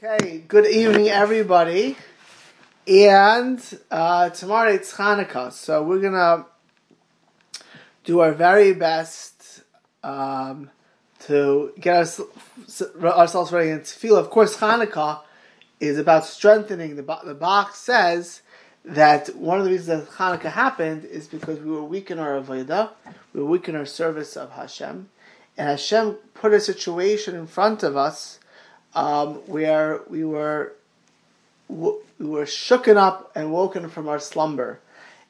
Okay, good evening, everybody. And uh, tomorrow it's Hanukkah, so we're gonna do our very best um, to get us, ourselves ready in tefillah. Of course, Hanukkah is about strengthening. The, the Bach says that one of the reasons that Hanukkah happened is because we were weak in our avodah, we were weak in our service of Hashem, and Hashem put a situation in front of us um, where we were we were shooken up and woken from our slumber,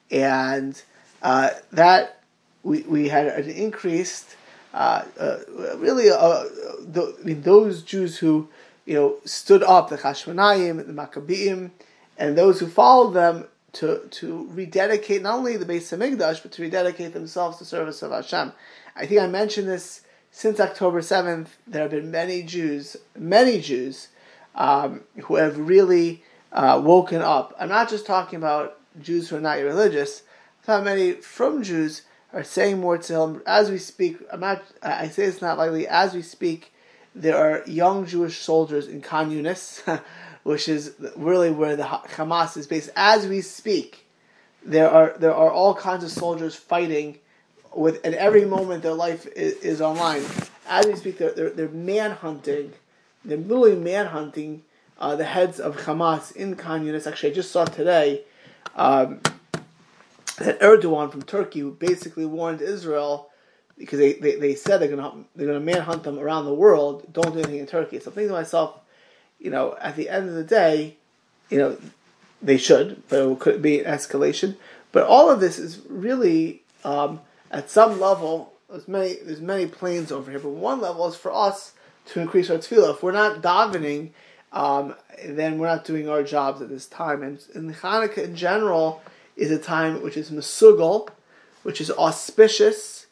and uh, that we, we had an increased uh, uh, really uh, the, I mean, those Jews who you know stood up the Chashmonaim, the Maccabeim, and those who followed them to to rededicate not only the Beis Hamikdash but to rededicate themselves to service of Hashem. I think I mentioned this since October 7th, there have been many Jews, many Jews, um, who have really uh, woken up. I'm not just talking about Jews who are not religious. How many from Jews are saying more to him as we speak. I'm not. I say it's not likely. As we speak, there are young Jewish soldiers in Khan Yunis, which is really where the Hamas is based. As we speak, there are there are all kinds of soldiers fighting with at every moment their life is, is online. As we speak, they're, they're, they're manhunting, they're literally manhunting uh, the heads of Hamas in Khan. Actually, I just saw today um, that Erdogan from Turkey basically warned Israel because they, they, they said they're gonna they're gonna manhunt them around the world. Don't do anything in Turkey. So I'm thinking to myself, you know, at the end of the day, you know, they should, but it could be an escalation. But all of this is really um, at some level, there's many there's many planes over here, but one level is for us to increase our tefillah. If we're not davening, um, then we're not doing our jobs at this time. And, and Hanukkah in general is a time which is mesugal, which is auspicious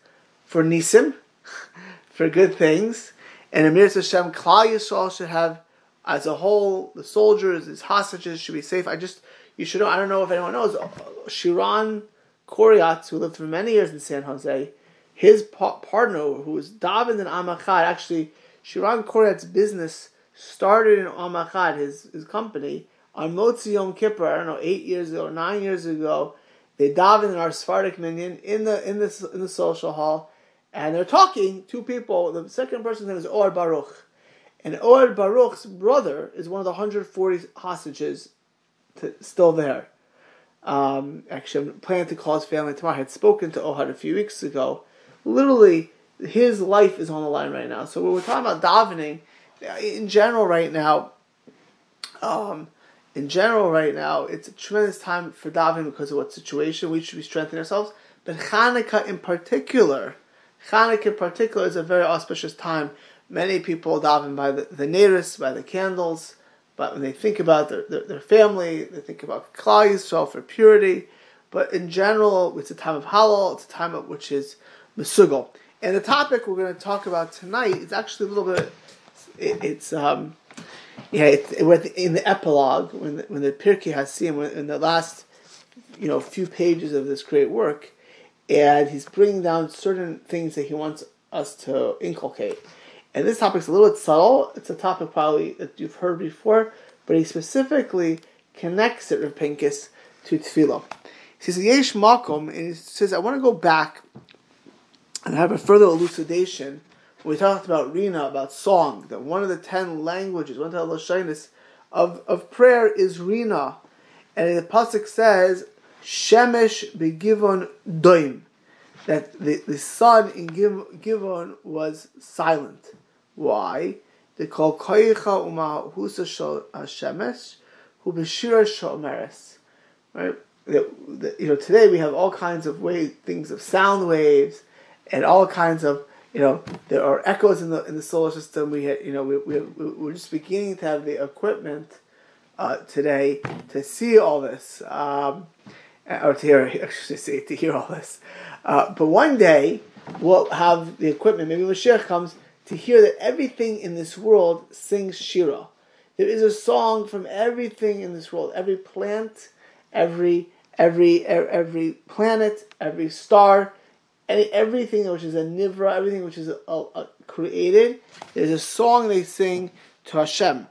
for nisim, for good things. And Amir Hashem, Klal Yisrael should have, as a whole, the soldiers, his hostages should be safe. I just, you should know, I don't know if anyone knows, Shiran Koryats, who lived for many years in San Jose, his pa- partner, who was David and Amachad, actually, Shiran Koryat's business started in Amachad, his, his company, on Motzi Yom Kippur, I don't know, eight years ago, nine years ago. They davened in our Sephardic minyan in the in the in the social hall, and they're talking. Two people. The second person's name is Or Baruch, and Or Baruch's brother is one of the 140 hostages to, still there. Um, actually, I'm planning to call his family tomorrow. I had spoken to Ohad a few weeks ago. Literally, his life is on the line right now. So when we're talking about davening, in general, right now, um, in general, right now, it's a tremendous time for davening because of what situation we should be strengthening ourselves. But Hanukkah in particular, Hanukkah in particular is a very auspicious time. Many people daven by the, the by the candles. But when they think about their, their, their family, they think about Klal Yisrael for purity. But in general, it's a time of Halal. It's a time of, which is Mesugal. And the topic we're going to talk about tonight is actually a little bit. It, it's um, yeah, it's in the epilogue when the, when the Pirkei Hasiyum in the last you know few pages of this great work, and he's bringing down certain things that he wants us to inculcate. And this topic is a little bit subtle. It's a topic probably that you've heard before, but he specifically connects it, Rav Pincus, to tefillah. He says, Yesh Makom, and he says, I want to go back and have a further elucidation. We talked about Rina, about song, that one of the ten languages, one of the Lashonis of, of prayer is Rina. And the Pasuk says, Shemesh begivon doim, that the, the sun in Givon was silent. Why? They call koicha uma husa shemesh hu b'shira shomeres. Right? You know, today we have all kinds of ways, things of sound waves, and all kinds of you know, there are echoes in the in the solar system. We had, you know, we, we we're just beginning to have the equipment uh, today to see all this, um, or to hear, should say, to hear all this. Uh, but one day we'll have the equipment. Maybe Mashiach comes to hear that everything in this world sings Shira. There is a song from everything in this world. Every plant, every every every planet, every star, everything which is a nivra, everything which is a, a, created. There's a song they sing to Hashem.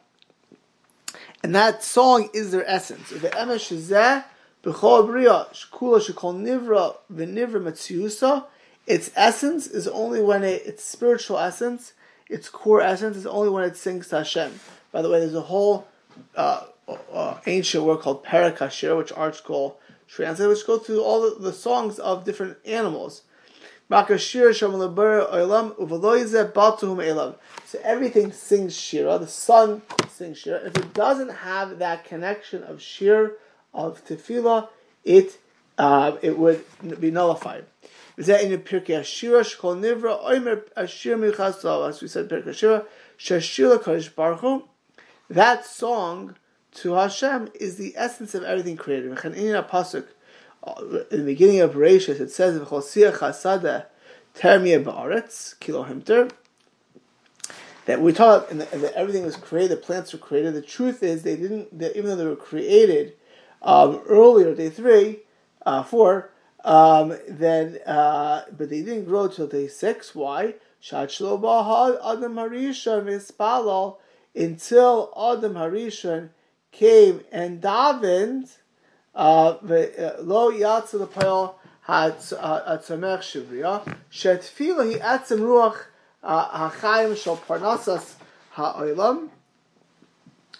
And that song is their essence. The emesh shezeh b'chol shkula shekol nivra v'nivra matziusa. Its essence is only when it, its spiritual essence, its core essence is only when it sings to Hashem. By the way, there's a whole uh, uh, ancient work called Perek Shira, which ArtScroll translate, which go through all the, the songs of different animals. So everything sings Shira. The sun sings Shira. If it doesn't have that connection of Shir, of Tefillah, it uh, it would be nullified. That in Pirkei Ashira, Shkol Nivra, Oimer Ashir Michas as we said, Pirkei Ashira, Shashila Kodesh Baruch That song to Hashem is the essence of everything created. Uh, in the beginning of Bereshit, it says, V'chol "V'chosiach chasada termia ba'aretz kilo himter." That we talk and that everything was created, the plants were created. The truth is, they didn't. That even though they were created um, earlier, day three, uh, four, um, then uh, but they didn't grow till day six. Why? Until Adam Harishon came and davened, uh, uh, lo yatsa lepel hatzamech shivriya, shetfila hi etzem ruach uh, hachayim shal parnasas ha'olam,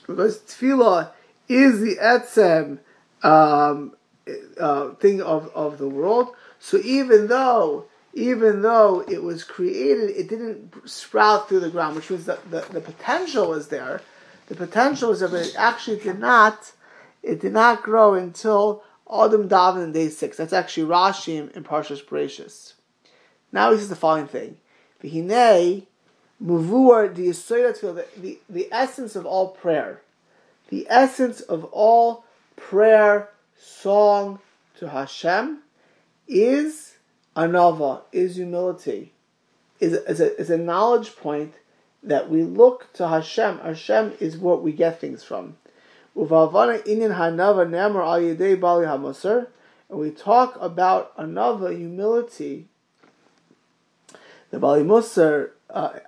because tefillah is the etzem um, uh, thing of, of the world. So even though even though it was created, it didn't sprout through the ground, which means that the, the potential was there. The potential was there, but it actually did not. It did not grow until Adam Davin in day six. That's actually Rashi in Parshas Bereshis. Now he says the following thing: V'hinei the, the the essence of all prayer, the essence of all prayer, song to Hashem, is anava, is humility, is is a, is a knowledge point that we look to Hashem. Hashem is what we get things from. And we talk about anava humility. The Baalei Musar, uh,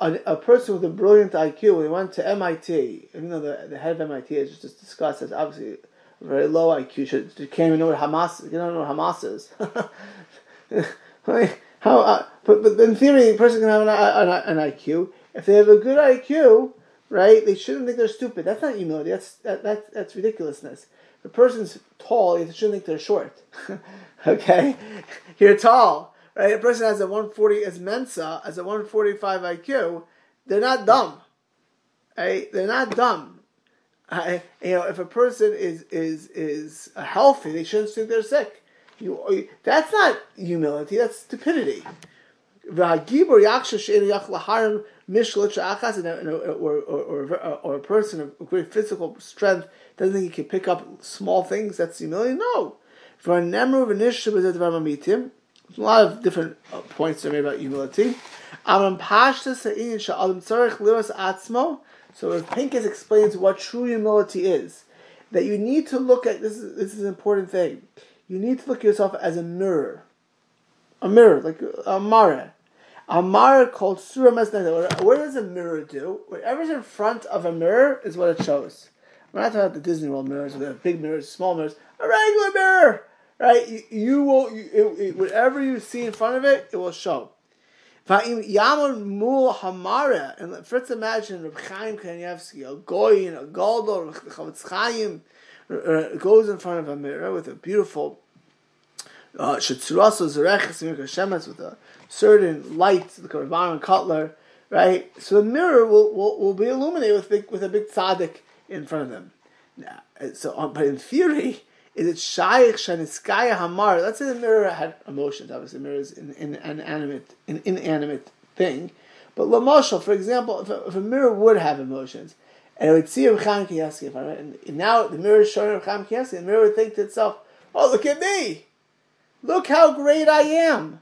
Sedation. A person with a brilliant IQ, he went to MIT, even though the, the head of MIT has just discussed as obviously very low IQ, should, can't even know what Hamas, you don't know what Hamas is. How? Uh, but but in theory, a person can have an, an, an, IQ. If they have a good IQ, right, they shouldn't think they're stupid. That's not humility. That's that, that that's ridiculousness. If a person's tall, they shouldn't think they're short. okay, you're tall, right? A person has a 140 as Mensa, as a 145 IQ. They're not dumb, right? They're not dumb. You know, if a person is is is healthy, they shouldn't think they're sick. You, that's not humility, that's stupidity. Or, or, or, or a person of great physical strength doesn't think he can pick up small things, that's humility? No. For a number of initiatives, a lot of different uh, points are made about humility. So Pincus explains what true humility is, that you need to look at this is this is an important thing you need to look at yourself as a mirror. A mirror, like a mara. A mara called surah mesneh. What does a mirror do? Whatever's in front of a mirror is what it shows. We're not talking about the Disney World mirrors, where big mirrors, small mirrors. A regular mirror, right? You, you will, you, it, it, whatever you see in front of it, it will show. And let's imagine Reb Chaim Kanievsky, a goy, a goldo, Chofetz Chaim, uh, goes in front of a mirror with a beautiful uh, with a certain light, the Karban Cutler, right? So the mirror will, will, will be illuminated with big, with a big tzaddik in front of them. Now, so, um, but in theory, is it shaykh shaniskaya hamar? Let's say the mirror had emotions. Obviously, the mirror is an, an, an inanimate, an inanimate thing. But lamashal, for example, if a, if a mirror would have emotions, and it would see Reb Chaim Kanievsky, and now the mirror is showing Reb Chaim the mirror would think to itself, "Oh, look at me! Look how great I am!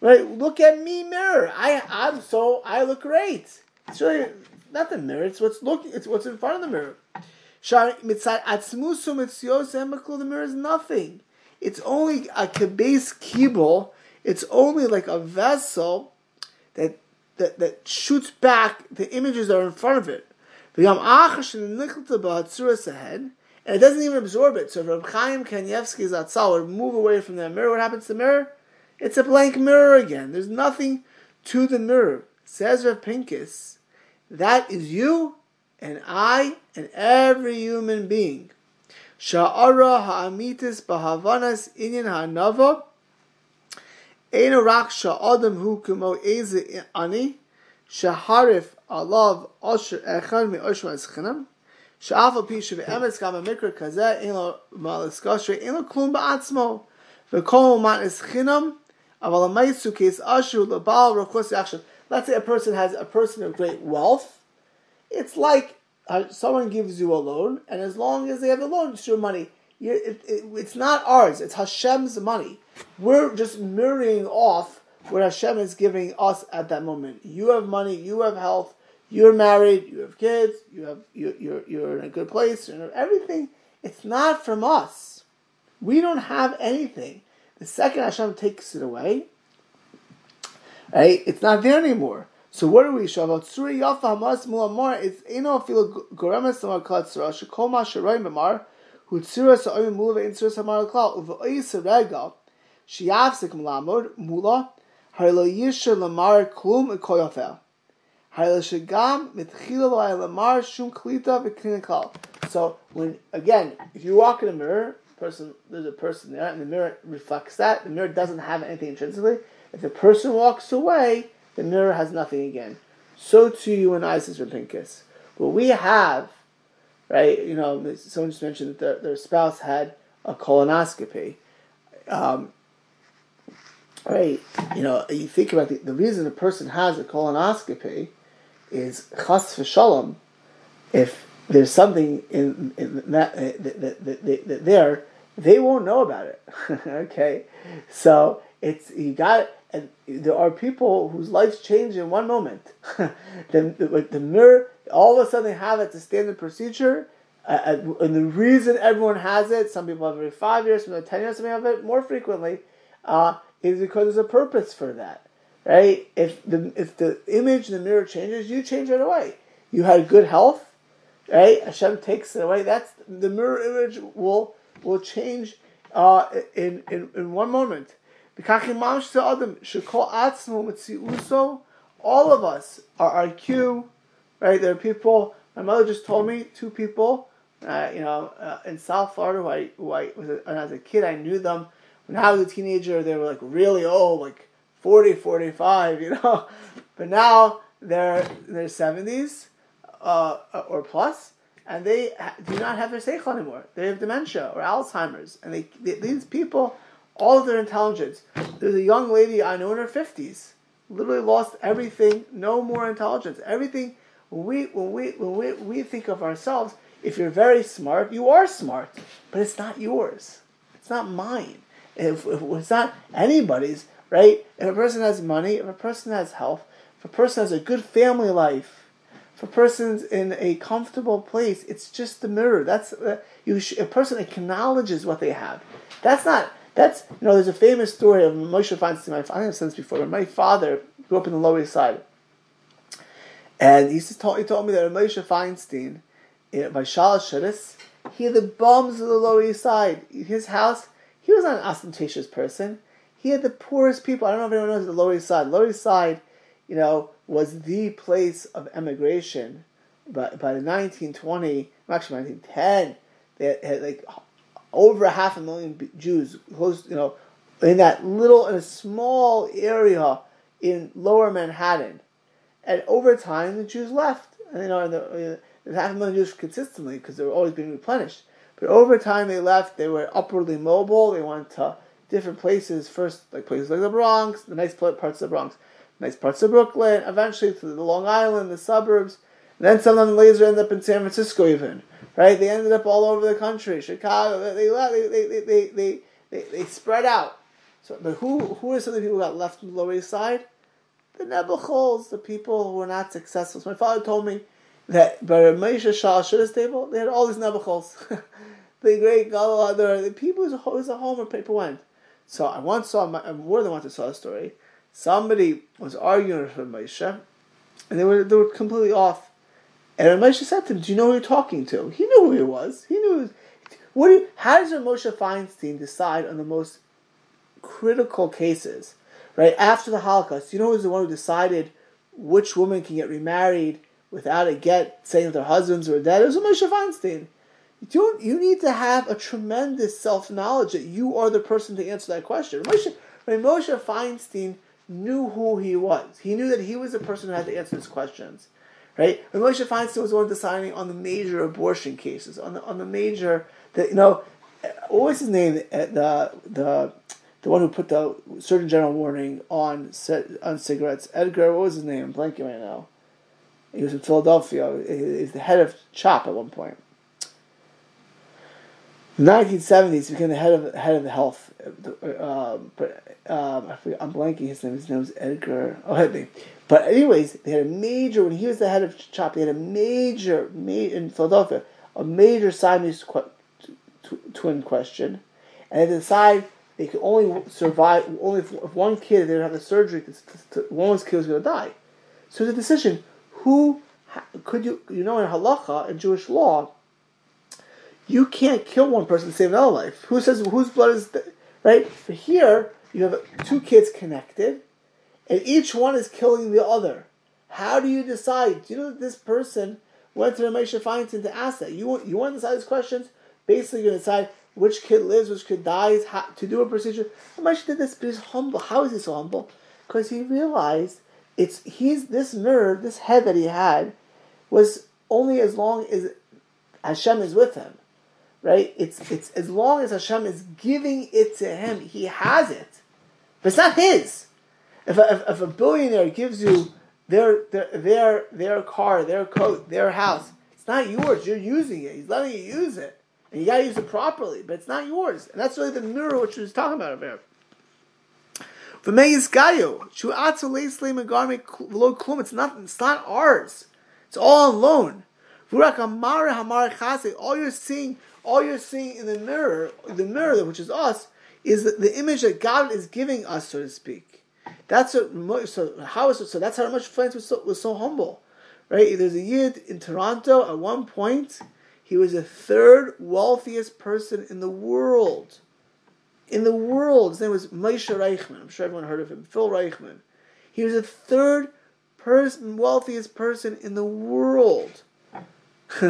Right? Look at me, mirror. I I'm so I look great. It's really not the mirror. It's what's looking. It's what's in front of the mirror. The mirror is nothing. It's only a kibes kibble. It's only like a vessel that that, that shoots back the images that are in front of it. And it doesn't even absorb it. So if Reb Chaim Kanievsky's Atzal would move away from that mirror, what happens to the mirror? It's a blank mirror again. There's nothing to the mirror. Says Reb Pincus, that is you and I and every human being. Sha'ara ha'amitis bahavanas inyan ha'nava. Eino rak sha'adam hu kumo eze ani. Shaharif alav osher echad mi osher eschinam Sha'af al pishu ve'emetz gam mikra kazeh in lo malis kashre in lo klum ba'atzmo. Ve'kol man eschinam aval ha'maisu kes asher le'bal rokos yachshav Let's say a person has a person of great wealth it's like uh, someone gives you a loan and as long as they have the loan it's your money it, it, it's not ours it's Hashem's money we're just mirroring off what Hashem is giving us at that moment you have money you have health you're married, you have kids, you have you, you're you're in a good place, you everything. It's not from us. We don't have anything. The second Hashem takes it away, right? It's not there anymore. So what are we? Shavat Suri Yafa Hamas Mulamar. It's Eno Filo Goremes Samar Katzra Shekoma Sharai Mamar Hutzira Sa'oy Mula Ve'in Sura Samar Klal Uvo'i Serega Shiavsik Mulamod Mula Harlo Yisha Lamar Klum Ekoyafel. So when again, if you walk in a mirror, person there's a person there, and the mirror reflects that. The mirror doesn't have anything intrinsically. If the person walks away, the mirror has nothing again. So too you and I, Sister Pincus. What we have, right? You know, someone just mentioned that their, their spouse had a colonoscopy. Um, right? You know, you think about the, the reason a person has a colonoscopy is chas v'shalom. If there's something in, in that, that, that, that, that there, they won't know about it. okay, so it's you got and there are people whose lives change in one moment. the, the, the mirror, all of a sudden they have it, it's a standard procedure. Uh, and the reason everyone has it, some people have it every five years, some have ten years, some have it more frequently, uh, is because there's a purpose for that right? If the if the image in the mirror changes, you change right away. You had good health, right? Hashem takes it away. That's the mirror image will will change uh, in, in in one moment. All of us are IQ, right? There are people. My mother just told me two people, uh, you know, uh, in South Florida. Who I, who I was, a, as a kid, I knew them. When I was a teenager, they were like really old, like 40, 45, you know. But now they're in their 70s uh, or plus, and they do not have their seichel anymore. They have dementia or Alzheimer's. And they, they, these people, all of their intelligence. There's a young lady I know in her 50s, literally lost everything, no more intelligence. Everything, when we, when we, when we, we think of ourselves, if you're very smart, you are smart, but it's not yours. It's not mine. If, if it's not anybody's, right? If a person has money, if a person has health, if a person has a good family life, if a person's in a comfortable place, it's just the mirror. That's uh, you. Sh- a person acknowledges what they have. That's not. That's you know. There's a famous story of Moshe Feinstein. I I've said this before. My father grew up in the Lower East Side, and he told, he told me that Moshe Feinstein, eh, by Shalosh he had the bums of the Lower East Side. His house, he was not an ostentatious person he had the poorest people. I don't know if anyone knows the Lower East Side. Lower East Side, you know, was the place of emigration. But by the 1920, actually 1910, they had like over half a million Jews, close, you know, in that little, in a small area in Lower Manhattan. And over time, the Jews left. And, you know, and the, uh, the half a million Jews consistently because they were always being replenished. But over time, they left. They were upwardly mobile. They went to different places. First, like places like the Bronx, the nice parts of the Bronx, nice parts of Brooklyn. Eventually to the Long Island, the suburbs. And then some of them later end up in San Francisco, even right. They ended up all over the country. Chicago. They they they they they they, they, spread out. So, but who who are some of the people who got left on the Lower East Side? The Nebuchals, the people who were not successful. So my father told me that by Moshe Shal Shidduch table, they had all these Nebuchals. the great Gadol the people who's a home where people went. So I once saw, I more than once I saw a story. Somebody was arguing with Moshe, and they were they were completely off. And Moshe said to him, "Do you know who you're talking to?" He knew who he was. He knew. What? Do you, how does Moshe Feinstein decide on the most critical cases? Right after the Holocaust, you know who's the one who decided which woman can get remarried without a get, saying that their husbands were dead? It was Moshe Feinstein. You, you need to have a tremendous self knowledge that you are the person to answer that question. Moshe, when Moshe Feinstein knew who he was, he knew that he was the person who had to answer his questions. Right? When Moshe Feinstein was the one deciding on the major abortion cases, on the on the major that you know, what was his name? Uh, the the the one who put the Surgeon General warning on on cigarettes. Edgar, what was his name? I'm blanking right now. He was in Philadelphia. He he's the head of CHOP at one point. In the 1970s, he became the head of head of the health. Uh, but um, I forget, I'm blanking his name. His name was Edgar. Oh, me. But anyways, they had a major when he was the head of CHOP. They had a major, major in Philadelphia, a major Siamese qu- t- twin question, and they decided they could only survive only if, if one kid they would have the surgery. To, to, to, one kid was going to die. So the decision: who could you you know in halacha in Jewish law you can't kill one person to save another life. Who says whose blood is the, right? For here, you have two kids connected, and each one is killing the other. How do you decide? Do you know that this person went to Moshe Feinstein to ask that? You want you want to decide these questions. Basically, you're going to decide which kid lives, which kid dies, how, to do a procedure. Moshe did this, but he's humble. How is he so humble? Because he realized it's he's this nerve, this head that he had, was only as long as Hashem is with him right? It's it's as long as Hashem is giving it to him, he has it, but it's not his. If a, if, if a billionaire gives you their, their their their car, their coat, their house, it's not yours. You're using it. He's letting you use it, and you gotta use it properly. But it's not yours, and that's really the mirror which he was talking about over here. It's not, it's not ours. It's all on loan. All you're seeing all you're seeing in the mirror, the mirror which is us, is the, image that God is giving us, so to speak. That's what, so how so that's how much France was so, was so humble, right? There's a yid in Toronto at one point. He was the third wealthiest person in the world. In the world, his name was Moshe Reichman. I'm sure everyone heard of him. Phil Reichman. He was the third person, wealthiest person in the world.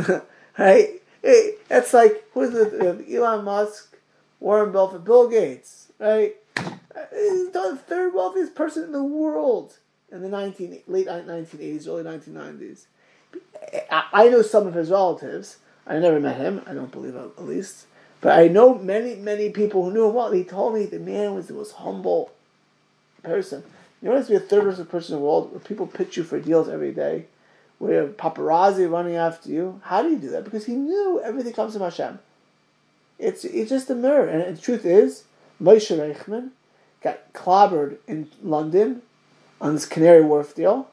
right? Hey, that's like who's the Elon Musk, Warren Buffett, Bill Gates, right? He's the third wealthiest person in the world in the 19, late 1980s, early 1990s. I know some of his relatives. I never met him. I don't believe at least. But I know many, many people who knew him well. He told me the man was the most humble person. You want to be a third person in the world where people pitch you for deals every day we have paparazzi running after you. How do you do that? Because he knew everything comes from Hashem. It's it's just a mirror. And the truth is, Moshe Reichman got clobbered in London on this Canary Wharf deal,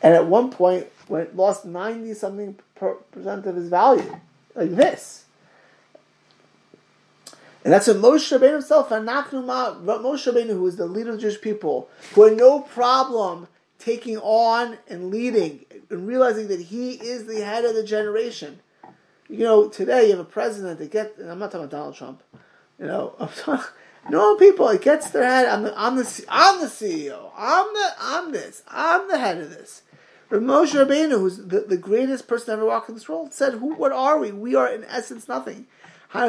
and at one point went lost ninety something percent of his value, like this. And that's what Moshe Rabbeinu himself, Moshe Rabbeinu, who was the leader of the Jewish people, who had no problem taking on and leading and realizing that he is the head of the generation. You know, today you have a president that gets, I'm not talking about Donald Trump, you know, I'm talking, normal people, it gets their head, I'm the, I'm the, I'm the CEO, I'm the, I'm this, I'm the head of this. Moshe Rabbeinu, who's the, the greatest person ever walked in this world, said, "Who? What are we? We are in essence nothing." bo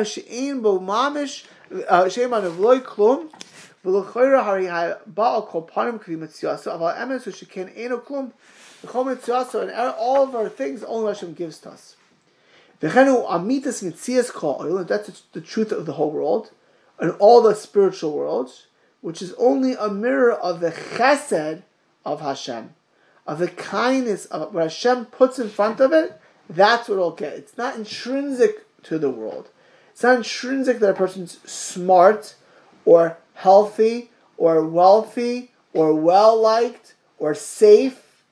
mamish uh, klum ולכאורה הרי הבעל כל פנים כלי מציאסו, אבל האמת הוא שכן אינו כלום, וכל מציאסו, and all of our things only Hashem gives to us. וכן הוא אמיתס מציאס כל oil, and that's the truth of the whole world, and all the spiritual worlds, which is only a mirror of the chesed of Hashem, of the kindness of what Hashem puts in front of it, that's what it'll get. It's not intrinsic to the world. It's not intrinsic that a person's smart or healthy or wealthy or well liked or safe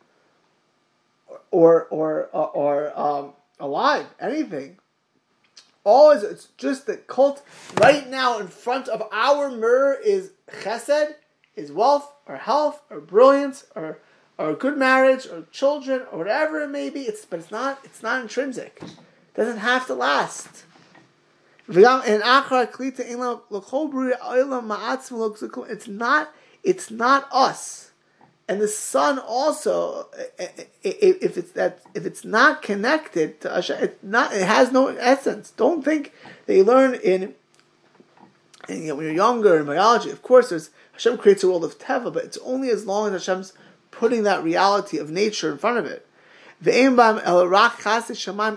or or or, um, alive, anything. Always, it's just the cult right now in front of our mirror is chesed, is wealth or health or brilliance or or good marriage, or children, or whatever it may be. It's but it's not it's not intrinsic. It doesn't have to last. It's not it's not us. And the sun also, if it's that, if it's not connected to Hashem, it's not, it has no essence. Don't think you learn in, in you know, when you're younger in biology. Of course, there's Hashem creates a world of teva, but it's only as long as Hashem's putting that reality of nature in front of it.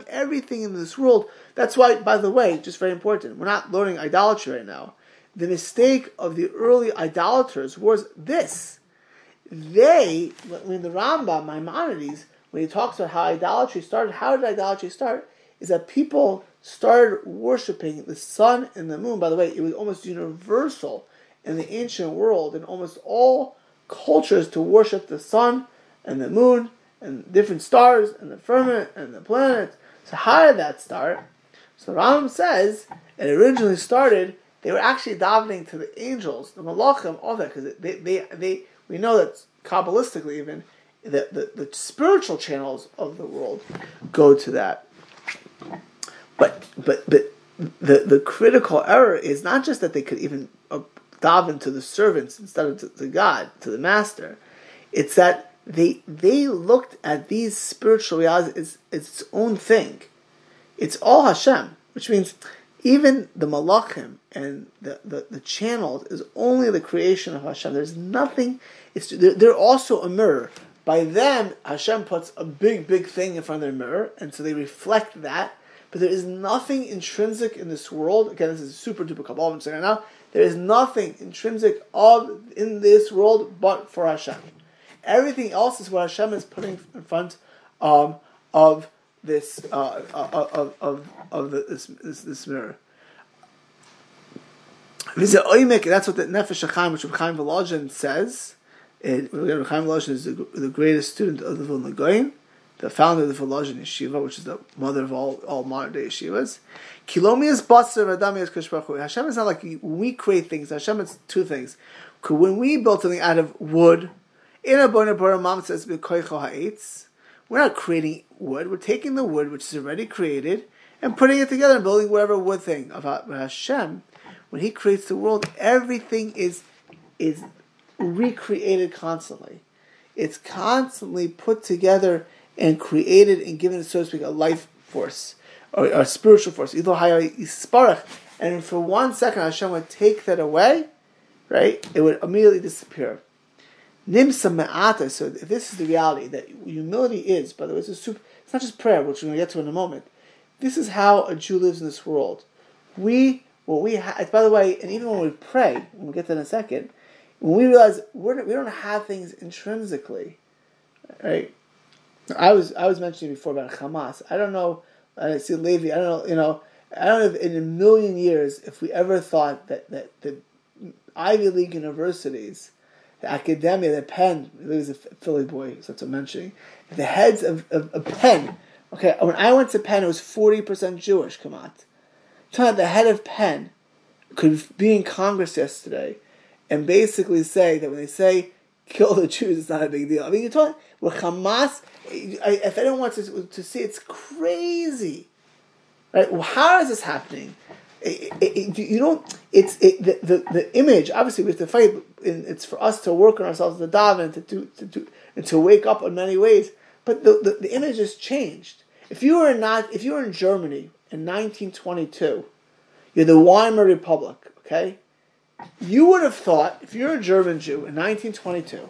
Everything in this world. That's why, by the way, just very important. We're not learning idolatry right now. The mistake of the early idolaters was this they, when the Rambam, Maimonides, when he talks about how idolatry started, how did idolatry start? Is that people started worshiping the sun and the moon. By the way, it was almost universal in the ancient world, in almost all cultures, to worship the sun and the moon and different stars and the firmament and the planets. So how did that start? So Rambam says it originally started. They were actually davening to the angels, the malachim, all that, because they, they, they, we know that kabbalistically even the, the, the spiritual channels of the world go to that. But but but the the critical error is not just that they could even uh, daven to the servants instead of to, to God to the master. It's that they they looked at these spiritual realities as, as its own thing. It's all Hashem, which means even the malachim and the, the, the channels is only the creation of Hashem. There's nothing, it's, they're, they're, also a mirror. By them, Hashem puts a big, big thing in front of their mirror, and so they reflect that. But there is nothing intrinsic in this world. Again, this is super duper Kabbalah I'm saying right now. There is nothing intrinsic of in this world but for Hashem. Everything else is what Hashem is putting in front um, of this uh, uh, of of of the, this, this, this mirror. That's what the Nefesh HaChaim, which Chaim Volozhin says. It, Chaim is the, the, greatest student of the Vilna Gaon, the founder of the Volozhin Yeshiva, which is the mother of all, all modern day yeshivas. Kilomi is basar v'adami is Hashem is not like when we create things. Hashem is two things. When we build something out of wood, in a bona mom says ha'etz. We're not creating wood. We're taking the wood which is already created and putting it together and building whatever wood thing. Of Hashem, when He creates the world, everything is is recreated constantly. It's constantly put together and created and given, so to speak, a life force or, a spiritual force. And for one second, Hashem would take that away, right? It would immediately disappear. Nimsa me'ata. So this is the reality that humility is, by the way, it's, super, it's not just prayer, which we're going to get to in a moment. This is how a Jew lives in this world. We, what we ha- by the way, and even when we pray, we'll get to that in a second, when we realize we're, we don't have things intrinsically, right? I was I was mentioning before about Hamas. I don't know. I see Levi. I don't know. You know. I don't know if in a million years if we ever thought that that the Ivy League universities the academia, the Penn, he was a Philly boy, so that's what I'm mentioning. The heads of, of, of Penn, okay, when I went to Penn, it was 40% Jewish, come on. Talking the head of Penn could be in Congress yesterday and basically say that when they say kill the Jews, it's not a big deal. I mean, you're talking with Hamas. If anyone wants to, to see, it's crazy. Right? Well, how is this happening? It, it, you don't. It's it, the, the the image. Obviously, we have to fight. it's for us to work on ourselves, to daven, to do, to do, and to wake up in many ways. But the, the, the image has changed. If you were not, if you were in Germany in 1922, you're the Weimar Republic. Okay, you would have thought if you're a German Jew in 1922,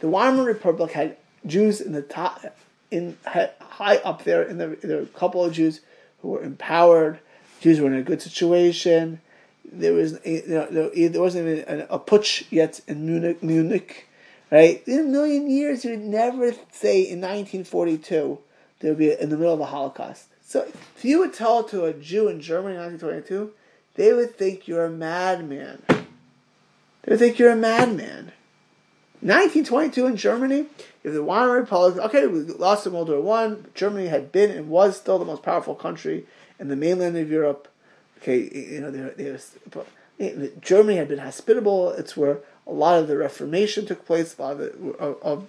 the Weimar Republic had Jews in the top, in high up there, and there were a couple of Jews who were empowered Jews were in a good situation. There was you know, there, wasn't even a, a putsch yet in Munich, Munich, right? In a million years, you'd never say in 1942 there would be a, in the middle of the Holocaust. So if you would tell to a Jew in Germany in 1922, they would think you're a madman. They would think you're a madman. 1922 in Germany, if the Weimar Republic, okay, we lost in World War One. Germany had been and was still the most powerful country in the mainland of Europe. Okay, you know, Germany had been hospitable. It's where a lot of the Reformation took place. A lot of, the, of, of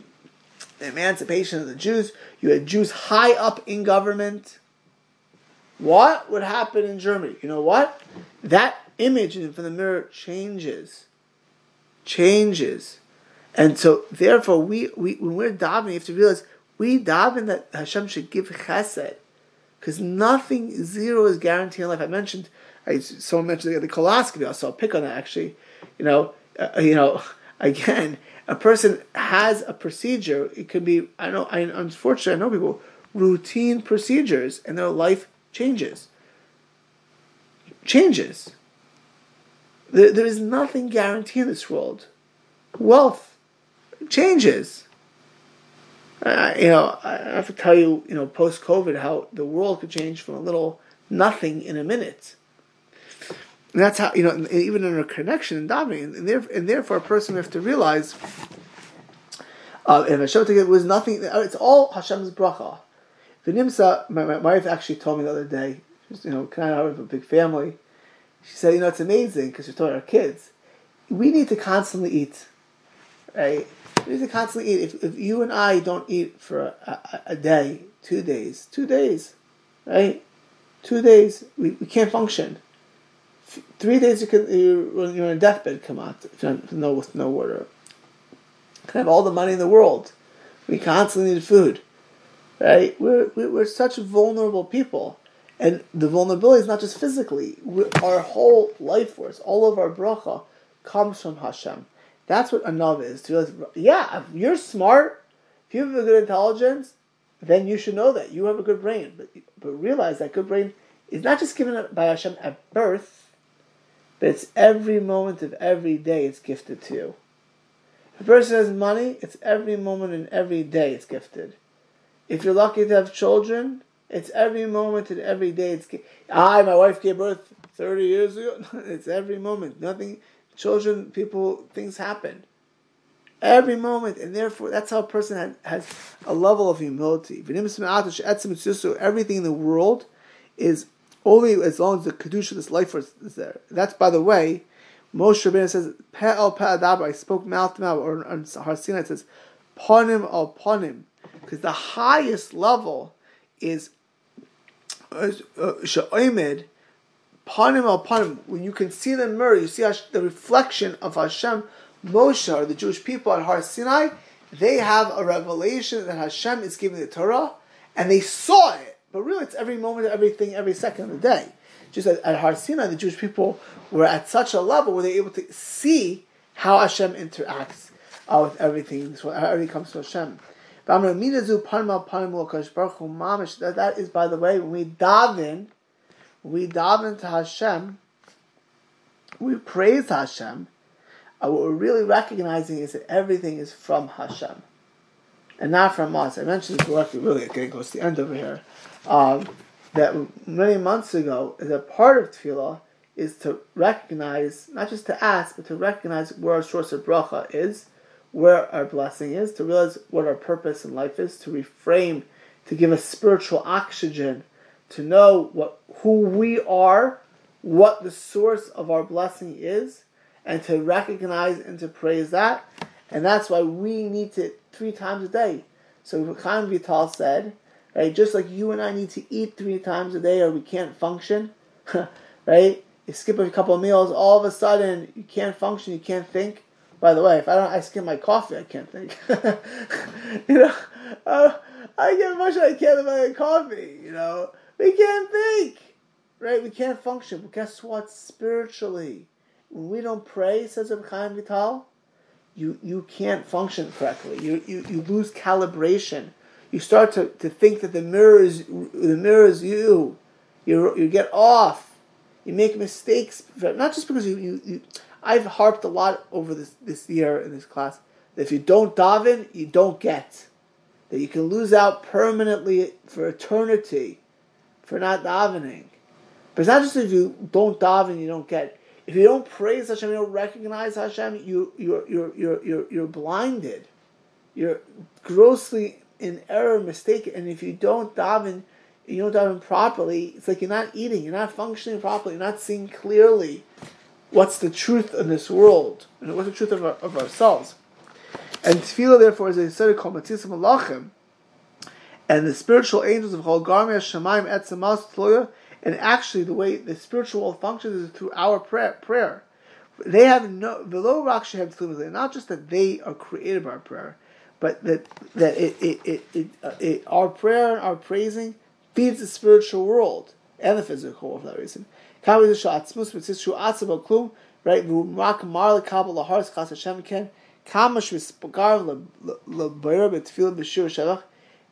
the emancipation of the Jews. You had Jews high up in government. What would happen in Germany? You know what? That image in from the mirror changes. Changes. And so, therefore, we, we when we're davening, you have to realize we daven that Hashem should give chesed. Because nothing, zero is guaranteed in life. I mentioned, I, someone mentioned the coloscopy. I saw a pick on that actually. You know, uh, you know, again, a person has a procedure. It could be, I know, I, unfortunately, I know people, routine procedures, and their life changes. Changes. There, there is nothing guaranteed in this world. Wealth changes. Uh, you know, I have to tell you, you know, post COVID, how the world could change from a little nothing in a minute. And that's how, you know, even in a connection and davening, and, therefore, and therefore a person have to realize uh, if Hashem it was nothing, it's all Hashem's bracha. V'nimsa, my, my wife actually told me the other day, you know, kind of have a big family. She said, you know, it's amazing because she's told our kids, we need to constantly eat, right? We need to constantly eat. If, if you and I don't eat for a, a, day, two days, two days, right? Two days, we, we can't function. Three days you can, you, when you're in a deathbed, come you no with no water. You can have all the money in the world. We constantly need food, right? We're we're such vulnerable people, and the vulnerability is not just physically. We're, our whole life force, all of our bracha, comes from Hashem. That's what anav is. To realize, yeah, if you're smart, if you have a good intelligence, then you should know that you have a good brain. But but realize that good brain is not just given by Hashem at birth but it's every moment of every day it's gifted to you. If a person has money, it's every moment and every day it's gifted. If you're lucky to have children, it's every moment and every day it's. I, my wife gave birth 30 years ago. it's every moment. Nothing. Children, people, things happen. Every moment, and therefore, that's how a person has, a level of humility. Everything in the world is only as long as the kedusha this life is there. That's by the way, Moshe Rabbeinu says pe'el pe'adab. I spoke mouth to mouth, or on Har Sinai it says panim al panim, because the highest level is uh, sha'omed panim al panim. When you can see the mirror, you see the reflection of Hashem. Moshe, or the Jewish people at Har Sinai, they have a revelation that Hashem is giving the Torah, and they saw it but really, it's every moment, everything, every second of the day. Just at, at Har Sinai, the Jewish people were at such a level where they're able to see how Hashem interacts uh, with everything. So everything comes to Hashem. That, that is, by the way, when we daven, we daven to Hashem, we praise Hashem, uh, what we're really recognizing is that everything is from Hashem and not from us. I mentioned this directly, really, getting goes to the end over here. Um, that many months ago is a part of tefillah is to recognize, not just to ask, but to recognize where our source of bracha is, where our blessing is, to realize what our purpose in life is, to reframe, to give us spiritual oxygen, to know what who we are, what the source of our blessing is, and to recognize and to praise that. And that's why we need to three times a day. So Chaim Vital said, right? Just like you and I need to eat three times a day or we can't function, right? You skip a couple of meals, all of a sudden you can't function, you can't think. By the way, if I don't, I skip my coffee, I can't think. you know, uh, I get much I can my coffee. You know, we can't think, right? We can't function. But guess what? Spiritually, when we don't pray, says Reb Chaim Vital, you you can't function correctly. You you, you lose calibration you start to, to think that the mirror is the mirror is you. You you get off. You make mistakes, not just because you, you, you I've harped a lot over this this year in this class that if you don't daven, you don't get. That you can lose out permanently for eternity for not davening. But it's not just if you don't daven, you don't get. If you don't praise Hashem, you don't recognize Hashem, you you're you're you're you're, you're blinded. You're grossly in error, mistaken, and if you don't daven, you don't daven properly, it's like you're not eating, you're not functioning properly, you're not seeing clearly what's the truth in this world, and what's the truth of, our, of ourselves. And tefillah, therefore, is a set Matzis Malachim. And the spiritual angels of Holgarmia, Shemaim, Etzamas, Tloya, and actually the way the spiritual world functions is through our prayer. prayer. They have no, below Raksha have not just that they are created by our prayer, but that that it, it, it, it, uh, it our prayer and our praising feeds the spiritual world and the physical world for that reason. Right,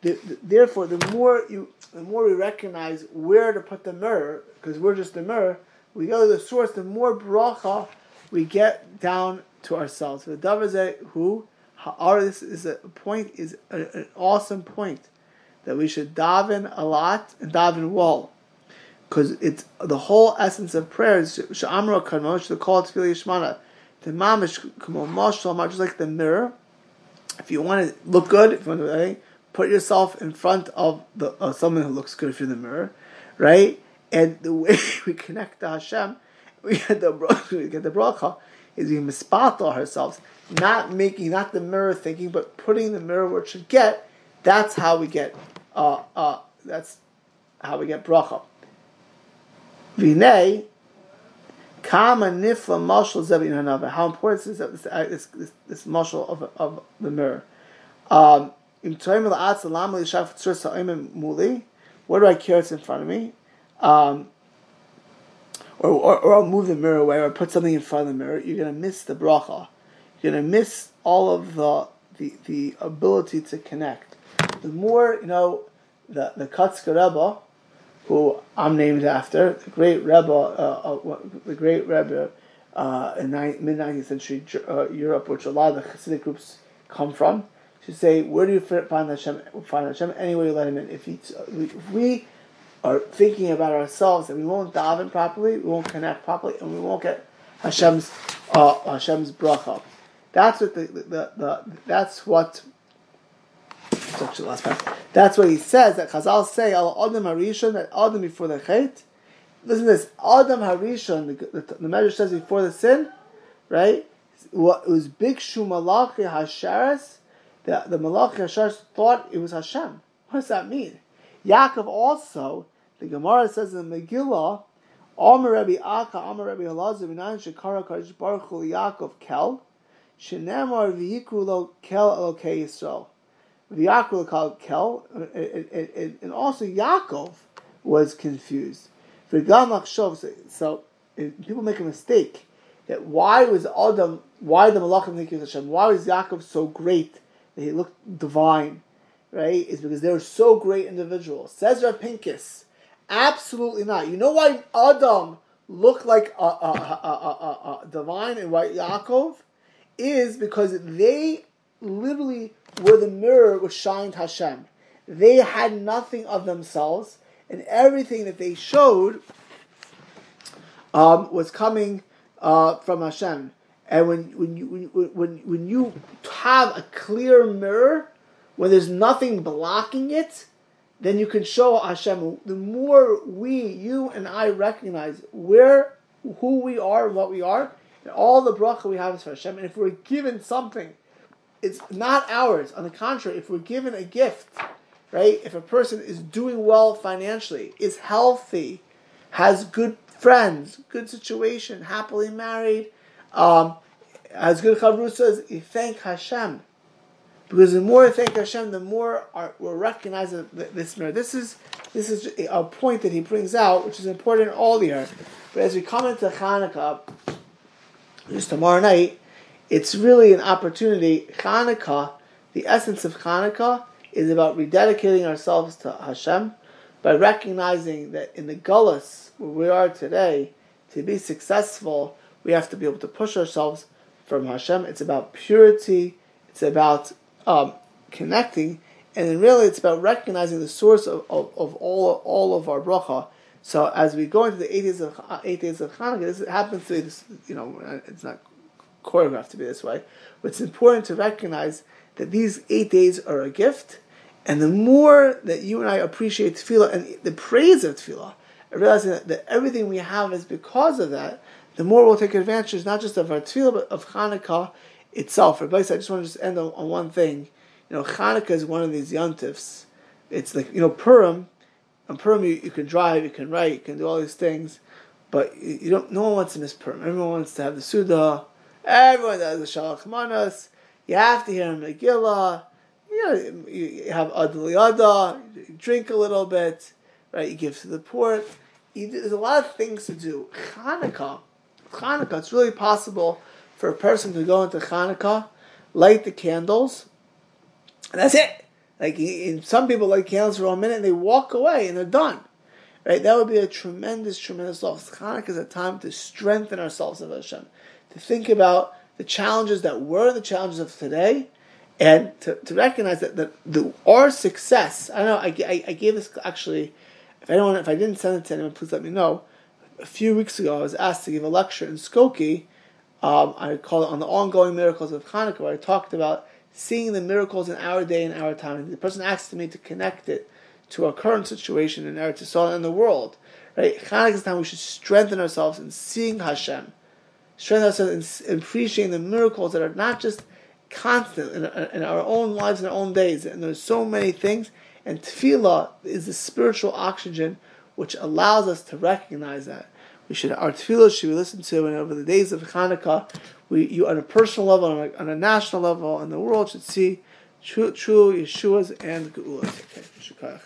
Therefore, the more you, the more we recognize where to put the mirror, because we're just the mirror. We go to the source. The more bracha we get down to ourselves. The davar who our this is a point is a, an awesome point that we should daven a lot and daven well, because it's the whole essence of prayer is sha'amra kadmosh the call to yishmana the mamish kamol just like the mirror. If you want to look good, if you want to put yourself in front of the uh, someone who looks good through the mirror, right? And the way we connect to Hashem, we get the we get the bracha is we mispatal ourselves, not making not the mirror thinking, but putting the mirror where it should get. That's how we get. Uh, uh, that's how we get bracha. Vinay, kama nifla mashal zevin How important is this this this, this of of the mirror? Um, what do I care? It's in front of me. Um, or, or, or, I'll move the mirror away or put something in front of the mirror, you're going to miss the bracha. You're going to miss all of the, the, the ability to connect. The more, you know, the, the Kotzker Rebbe, who I'm named after, the great Rebbe, uh, uh, the great Rebbe uh, in mid 19th century uh, Europe, which a lot of the Hasidic groups come from, should say, where do you find Hashem? Find Hashem anywhere you let Him in. If, he, if we are thinking about ourselves and we won't daven properly, we won't connect properly, and we won't get Hashem's uh, Hashem's bracha. That's what the, the, the, that's what actually last part. That's what he says that Chazal say al Adam Harishon that Adam before the Chait. Listen to this Adam Harishon the, the, the measure says before the sin, right? What was big Shumalachi Hasharis the, the Malach Hasharis thought it was Hashem. What does that mean? Yaakov also, the Gemara says in the Megillah, Amar Rebbe Acha, Amar Rebbe Elazar, Minayin Shekara Kadosh Baruch Hu Yaakov Kel, Shenemar V'yikru Lo Kel Elokei Yisrael. V'yakru Lo Kel, and also Yaakov was confused. So people make a mistake that why was Adam, why the Malachim think he was Hashem? Why was Yaakov so great he looked divine, right? Is because they were so great individuals. Says Rav Pincus, absolutely not. You know why Adam looked like a, a, a, a divine and why Yaakov is because they literally were the mirror which shined Hashem. They had nothing of themselves, and everything that they showed um, was coming uh, from Hashem. And when, when, you, when, when, you have a clear mirror, when there's nothing blocking it, then you can show Hashem. The more we, you and I recognize where, who we are, and what we are, and all the bracha we have is for Hashem. And if we're given something, it's not ours. On the contrary, if we're given a gift, right? If a person is doing well financially, is healthy, has good friends, good situation, happily married, um, as good Chavru says, thank Hashem. Because the more you thank Hashem, the more our, we're recognizing this mirror. This is this is a point that he brings out, which is important all year. But as we come into Hanukkah, just tomorrow night, it's really an opportunity. Hanukkah, the essence of Hanukkah, is about rededicating ourselves to Hashem by recognizing that in the gullus where we are today, to be successful, we have to be able to push ourselves from Hashem. It's about purity. It's about um, connecting, and really it's about recognizing the source of, of, of, all all of our bracha. So as we go into the eight days of eight days of Hanukkah, this happens to be this. You know, it's not choreographed to be this way, but it's important to recognize that these eight days are a gift, and the more that you and I appreciate tefillah and the praise of tefillah, realizing that, that everything we have is because of that, the more we'll take advantage not just of our tefillah but of Hanukkah itself. For I just want to just end on, on, one thing. You know, Hanukkah is one of these yontifs. It's like you know Purim. On Purim, you, you can drive, you can write, you can do all these things, but you, you don't. No one wants to miss Purim. Everyone wants to have the Seudah. Everyone does the Shalach Manos. You have to hear Megillah. You know, you have Adal you drink a little bit, right? You give to the poor. You, there's a lot of things to do. Hanukkah, Hanukkah, it's really possible for a person to go into Hanukkah, light the candles, and that's it. Like some people light candles for a minute and they walk away and they're done. Right? That would be a tremendous, tremendous loss. Hanukkah is a time to strengthen ourselves in Hashem, to think about the challenges that were the challenges of today, and to, to recognize that the, the our success. I know. I, I, I gave this actually. If anyone, if I didn't send it to anyone, please let me know. A few weeks ago, I was asked to give a lecture in Skokie. Um, I call it on the ongoing miracles of Hanukkah, where I talked about seeing the miracles in our day and our time. And the person asked me to connect it to our current situation in Eretz Yisrael and the world. Right, Hanukkah is time we should strengthen ourselves in seeing Hashem, strengthen ourselves in, in appreciating the miracles that are not just constant in, in, our own lives and our own days. And there's so many things. And tefillah is the spiritual oxygen which allows us to recognize that. We should our tefillah should be listened to, and over the days of Hanukkah, we you on a personal level, on a, on a national level, and the world should see true, true Yeshua's and Geulas. Okay,